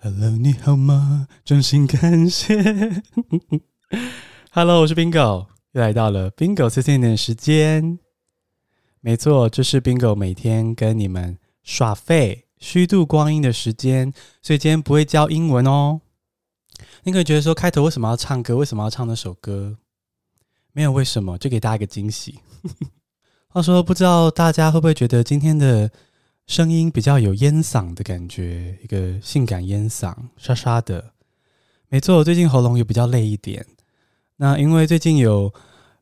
Hello，你好吗？衷心感谢。Hello，我是 Bingo，又来到了 Bingo 碎碎念的时间。没错，这是 Bingo 每天跟你们耍废、虚度光阴的时间，所以今天不会教英文哦。你可以觉得说，开头为什么要唱歌？为什么要唱那首歌？没有为什么，就给大家一个惊喜。话说，不知道大家会不会觉得今天的声音比较有烟嗓的感觉，一个性感烟嗓，沙沙的。没错，我最近喉咙也比较累一点。那因为最近有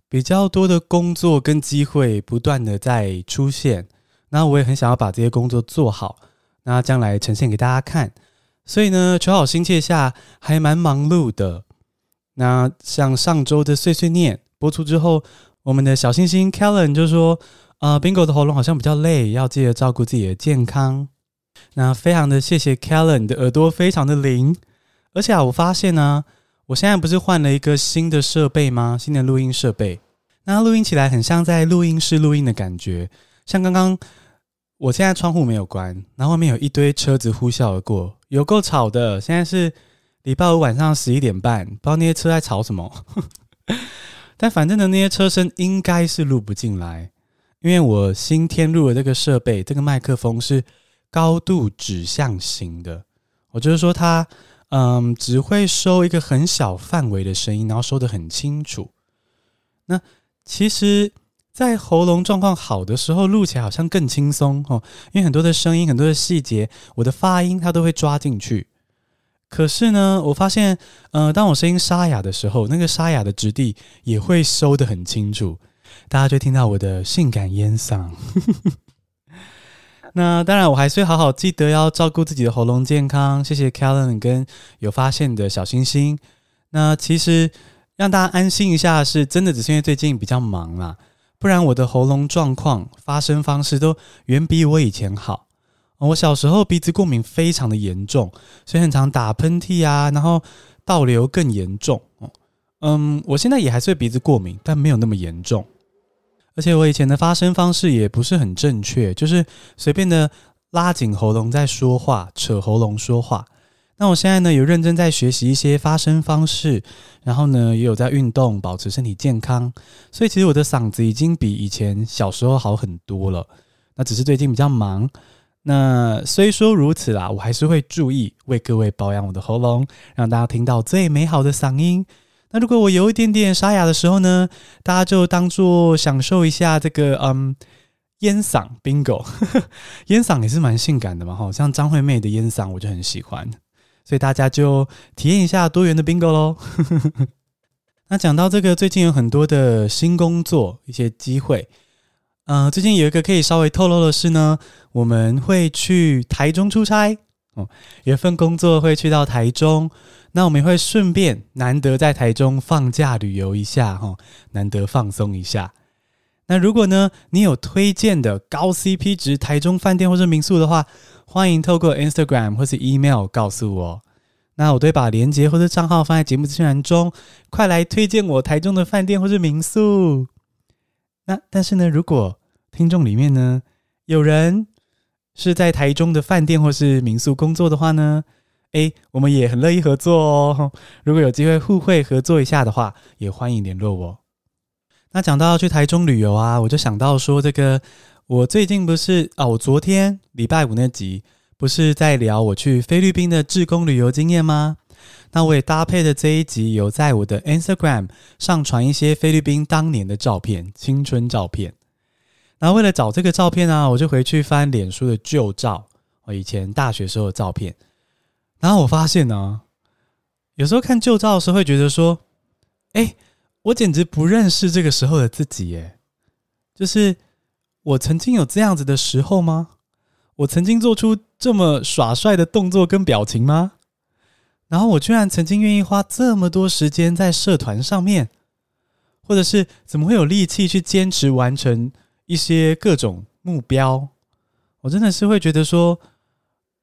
比较多的工作跟机会不断的在出现，那我也很想要把这些工作做好，那将来呈现给大家看。所以呢，求好心切下，还蛮忙碌的。那像上周的碎碎念播出之后，我们的小星星 Kellen 就说。啊、呃，Bingo 的喉咙好像比较累，要记得照顾自己的健康。那非常的谢谢 Kellen 的耳朵非常的灵，而且啊，我发现呢、我现在不是换了一个新的设备吗？新的录音设备，那录音起来很像在录音室录音的感觉。像刚刚，我现在窗户没有关，然后外面有一堆车子呼啸而过，有够吵的。现在是礼拜五晚上十一点半，不知道那些车在吵什么。但反正呢，那些车声应该是录不进来。因为我新添入了这个设备，这个麦克风是高度指向型的，我就是说它，嗯，只会收一个很小范围的声音，然后收得很清楚。那其实，在喉咙状况好的时候，录起来好像更轻松哦，因为很多的声音、很多的细节，我的发音它都会抓进去。可是呢，我发现，呃，当我声音沙哑的时候，那个沙哑的质地也会收得很清楚。大家就听到我的性感烟嗓。那当然，我还是好好记得要照顾自己的喉咙健康。谢谢 Kellen 跟有发现的小星星。那其实让大家安心一下，是真的只是因为最近比较忙啦，不然我的喉咙状况、发声方式都远比我以前好。我小时候鼻子过敏非常的严重，所以很常打喷嚏啊，然后倒流更严重。嗯，我现在也还是会鼻子过敏，但没有那么严重。而且我以前的发声方式也不是很正确，就是随便的拉紧喉咙在说话，扯喉咙说话。那我现在呢，有认真在学习一些发声方式，然后呢，也有在运动，保持身体健康。所以其实我的嗓子已经比以前小时候好很多了。那只是最近比较忙。那虽说如此啦，我还是会注意为各位保养我的喉咙，让大家听到最美好的嗓音。那如果我有一点点沙哑的时候呢，大家就当做享受一下这个嗯烟嗓 bingo，烟嗓也是蛮性感的嘛，哈，像张惠妹的烟嗓我就很喜欢，所以大家就体验一下多元的 bingo 喽。那讲到这个，最近有很多的新工作一些机会，呃，最近有一个可以稍微透露的是呢，我们会去台中出差哦，有一份工作会去到台中。那我们也会顺便难得在台中放假旅游一下哈，难得放松一下。那如果呢，你有推荐的高 CP 值台中饭店或是民宿的话，欢迎透过 Instagram 或是 email 告诉我。那我都会把链接或者账号放在节目资讯栏中，快来推荐我台中的饭店或是民宿。那但是呢，如果听众里面呢有人是在台中的饭店或是民宿工作的话呢，诶，我们也很乐意合作哦。如果有机会互惠合作一下的话，也欢迎联络我。那讲到去台中旅游啊，我就想到说，这个我最近不是啊，我昨天礼拜五那集不是在聊我去菲律宾的志工旅游经验吗？那我也搭配的这一集有在我的 Instagram 上传一些菲律宾当年的照片，青春照片。然后为了找这个照片啊，我就回去翻脸书的旧照，我以前大学时候的照片。然后我发现呢、有时候看旧照的时候会觉得说，哎，我简直不认识这个时候的自己耶。就是我曾经有这样子的时候吗？我曾经做出这么耍帅的动作跟表情吗？然后我居然曾经愿意花这么多时间在社团上面，或者是怎么会有力气去坚持完成一些各种目标？我真的是会觉得说。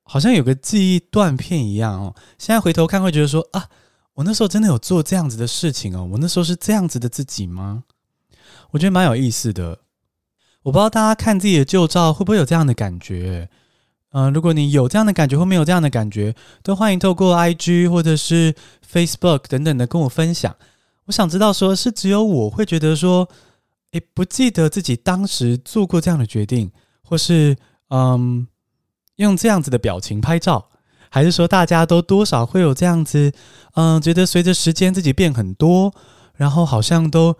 好像有个记忆断片一样哦。现在回头看，会觉得说啊，我那时候真的有做这样子的事情哦。我那时候是这样子的自己吗？我觉得蛮有意思的。我不知道大家看自己的旧照会不会有这样的感觉？呃，如果你有这样的感觉或没有这样的感觉，都欢迎透过 IG 或者是 Facebook 等等的跟我分享。我想知道，说是只有我会觉得说，诶，不记得自己当时做过这样的决定，或是嗯，用这样子的表情拍照，还是说大家都多少会有这样子，嗯，觉得随着时间自己变很多，然后好像都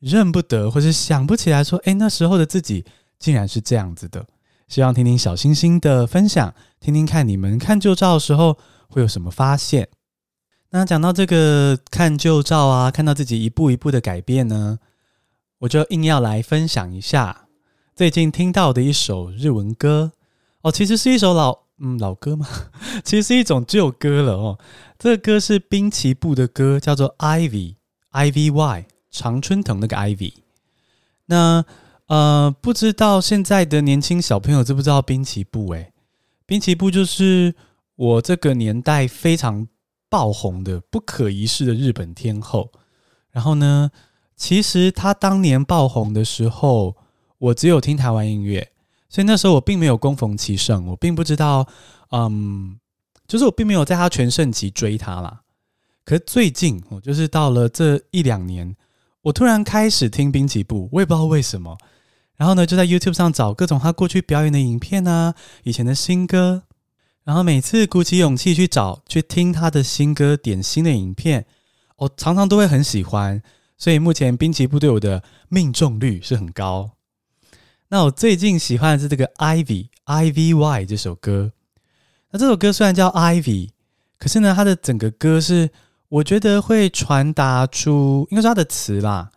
认不得，或是想不起来说，诶，那时候的自己竟然是这样子的。希望听听小星星的分享，听听看你们看旧照的时候会有什么发现。那讲到这个看旧照啊，看到自己一步一步的改变呢，我就硬要来分享一下最近听到的一首日文歌哦，其实是一首老嗯老歌吗？其实是一种旧歌了哦。这个歌是滨崎步的歌，叫做 Ivy I V Y 常春藤那个 Ivy。那呃，不知道现在的年轻小朋友知不知道滨崎步？诶，滨崎步就是我这个年代非常爆红的不可一世的日本天后。然后呢，其实他当年爆红的时候，我只有听台湾音乐，所以那时候我并没有恭逢其盛，我并不知道，嗯，就是我并没有在他全盛期追他啦。可是最近，我就是到了这一两年，我突然开始听滨崎步，我也不知道为什么。然后呢，就在 YouTube 上找各种他过去表演的影片啊，以前的新歌。然后每次鼓起勇气去找、去听他的新歌、点新的影片，我常常都会很喜欢。所以目前滨崎步对我的命中率是很高。那我最近喜欢的是这个 Ivy I V Y 这首歌。那这首歌虽然叫 Ivy，可是呢，它的整个歌是我觉得会传达出，应该是它的词啦。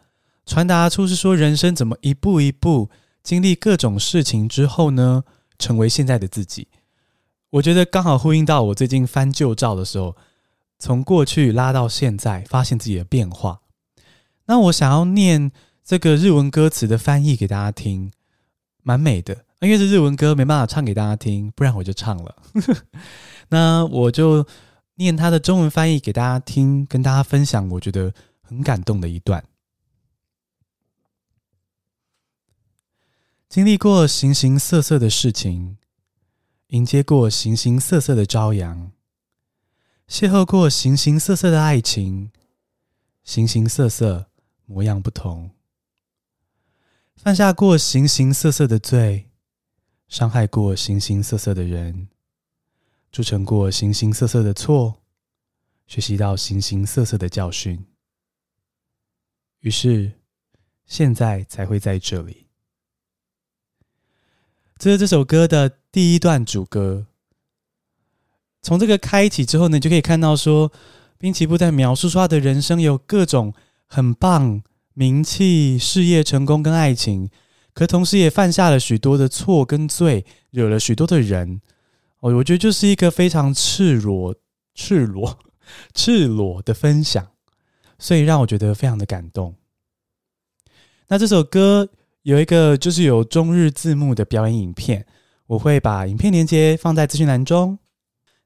传达出是说，人生怎么一步一步经历各种事情之后呢，成为现在的自己。我觉得刚好呼应到我最近翻旧照的时候，从过去拉到现在，发现自己的变化。那我想要念这个日文歌词的翻译给大家听，蛮美的。因为是日文歌，没办法唱给大家听，不然我就唱了。那我就念他的中文翻译给大家听，跟大家分享我觉得很感动的一段。经历过形形色色的事情，迎接过形形色色的朝阳，邂逅过形形色色的爱情，形形色色，模样不同，犯下过形形色色的罪，伤害过形形色色的人，铸成过形形色色的错，学习到形形色色的教训，于是现在才会在这里。这是这首歌的第一段主歌。从这个开启之后呢，你就可以看到说，滨崎步在描述说他的人生有各种很棒、名气、事业成功跟爱情，可同时也犯下了许多的错跟罪，惹了许多的人。哦，我觉得就是一个非常赤裸、赤裸、赤裸的分享，所以让我觉得非常的感动。那这首歌。有一个就是有中日字幕的表演影片，我会把影片链接放在资讯栏中。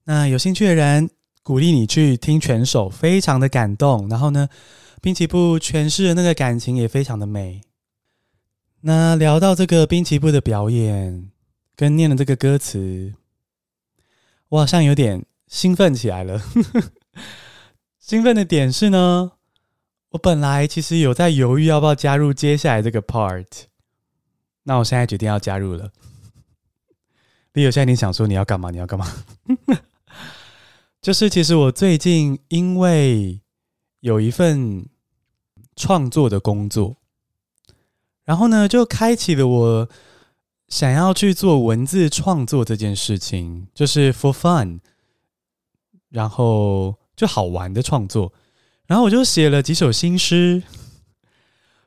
那有兴趣的人，鼓励你去听全首，非常的感动。然后呢，滨崎步诠释的那个感情也非常的美。那聊到这个滨崎步的表演跟念的这个歌词，我好像有点兴奋起来了。兴奋的点是呢，我本来其实有在犹豫要不要加入接下来这个 part。那我现在决定要加入了。Leo，现在你想说你要干嘛？你要干嘛？就是其实我最近因为有一份创作的工作，然后呢，就开启了我想要去做文字创作这件事情，就是 for fun，然后就好玩的创作，然后我就写了几首新诗。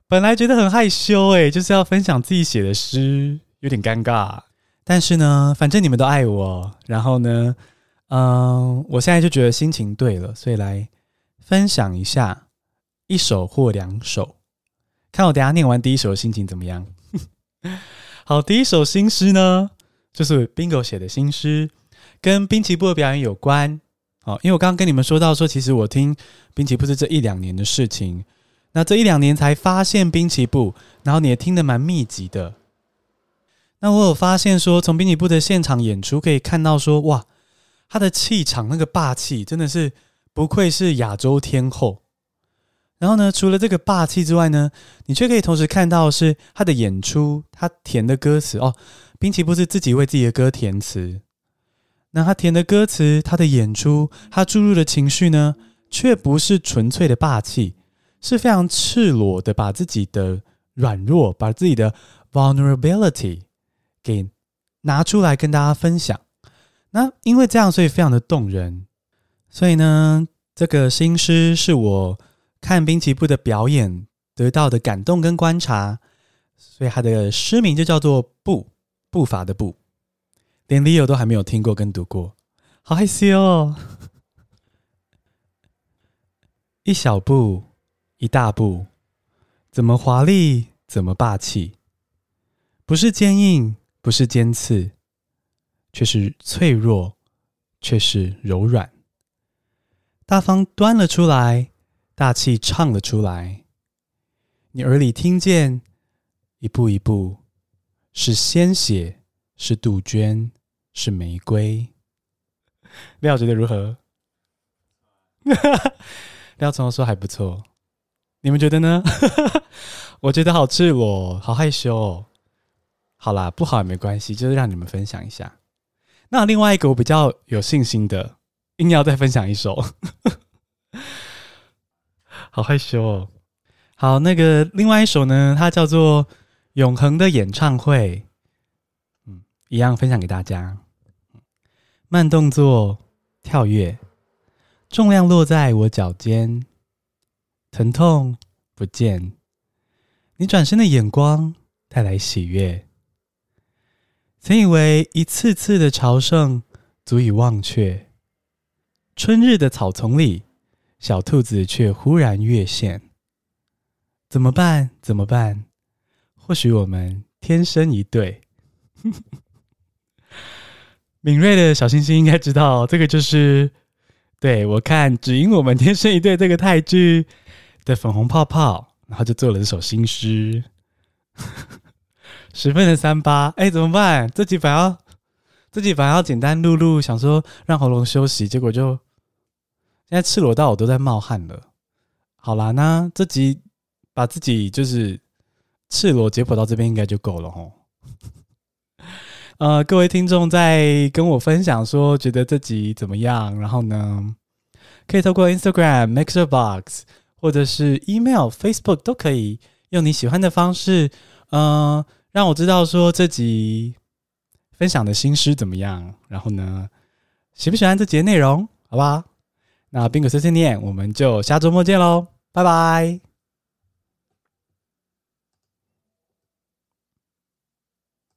本来觉得很害羞诶，就是要分享自己写的诗，有点尴尬。但是呢，反正你们都爱我，然后呢，嗯，我现在就觉得心情对了，所以来分享一下一首或两首，看我等下念完第一首心情怎么样。好，第一首新诗呢，就是 Bingo 写的新诗，跟滨崎步的表演有关。好，因为我刚刚跟你们说到说，其实我听滨崎步是这一两年的事情。那这一两年才发现滨崎步，然后你也听得蛮密集的。那我有发现说，从滨崎步的现场演出可以看到说，哇，他的气场那个霸气真的是不愧是亚洲天后。然后呢，除了这个霸气之外呢，你却可以同时看到是他的演出，他填的歌词哦，滨崎步是自己为自己的歌填词。那他填的歌词，他的演出，他注入的情绪呢，却不是纯粹的霸气，是非常赤裸的，把自己的软弱，把自己的 vulnerability。给拿出来跟大家分享。那因为这样，所以非常的动人。所以呢，这个新诗是我看滨崎步的表演得到的感动跟观察。所以他的诗名就叫做“步”，步伐的“步”。连 Leo 都还没有听过跟读过，好害羞哦。一小步，一大步，怎么华丽，怎么霸气，不是坚硬。不是尖刺，却是脆弱，却是柔软。大方端了出来，大气唱了出来。你耳里听见，一步一步，是鲜血，是杜鹃，是玫瑰。廖觉得如何？廖从说还不错，你们觉得呢？我觉得好赤裸，好害羞哦。好啦，不好也没关系，就是让你们分享一下。那另外一个我比较有信心的，硬要再分享一首，好害羞哦。好，那个另外一首呢，它叫做《永恒的演唱会》，嗯，一样分享给大家。慢动作跳跃，重量落在我脚尖，疼痛不见，你转身的眼光带来喜悦。曾以为一次次的朝圣足以忘却，春日的草丛里，小兔子却忽然跃现。怎么办？怎么办？或许我们天生一对。敏锐的小星星应该知道，这个就是对我看《只因我们天生一对》这个泰剧的粉红泡泡，然后就做了这首新诗。十分的三八，哎，怎么办？这集反要，这集反要简单录录，想说让喉咙休息，结果就现在赤裸到我都在冒汗了。好啦，那这集把自己就是赤裸解剖到这边应该就够了吼。呃，各位听众在跟我分享说觉得这集怎么样，然后呢，可以透过 Instagram、MixerBox 或者是 Email、Facebook 都可以用你喜欢的方式，嗯、让我知道说这集分享的新诗怎么样，然后呢，喜不喜欢这节内容，好不好？那宾果碎碎念，我们就下周末见喽，拜拜。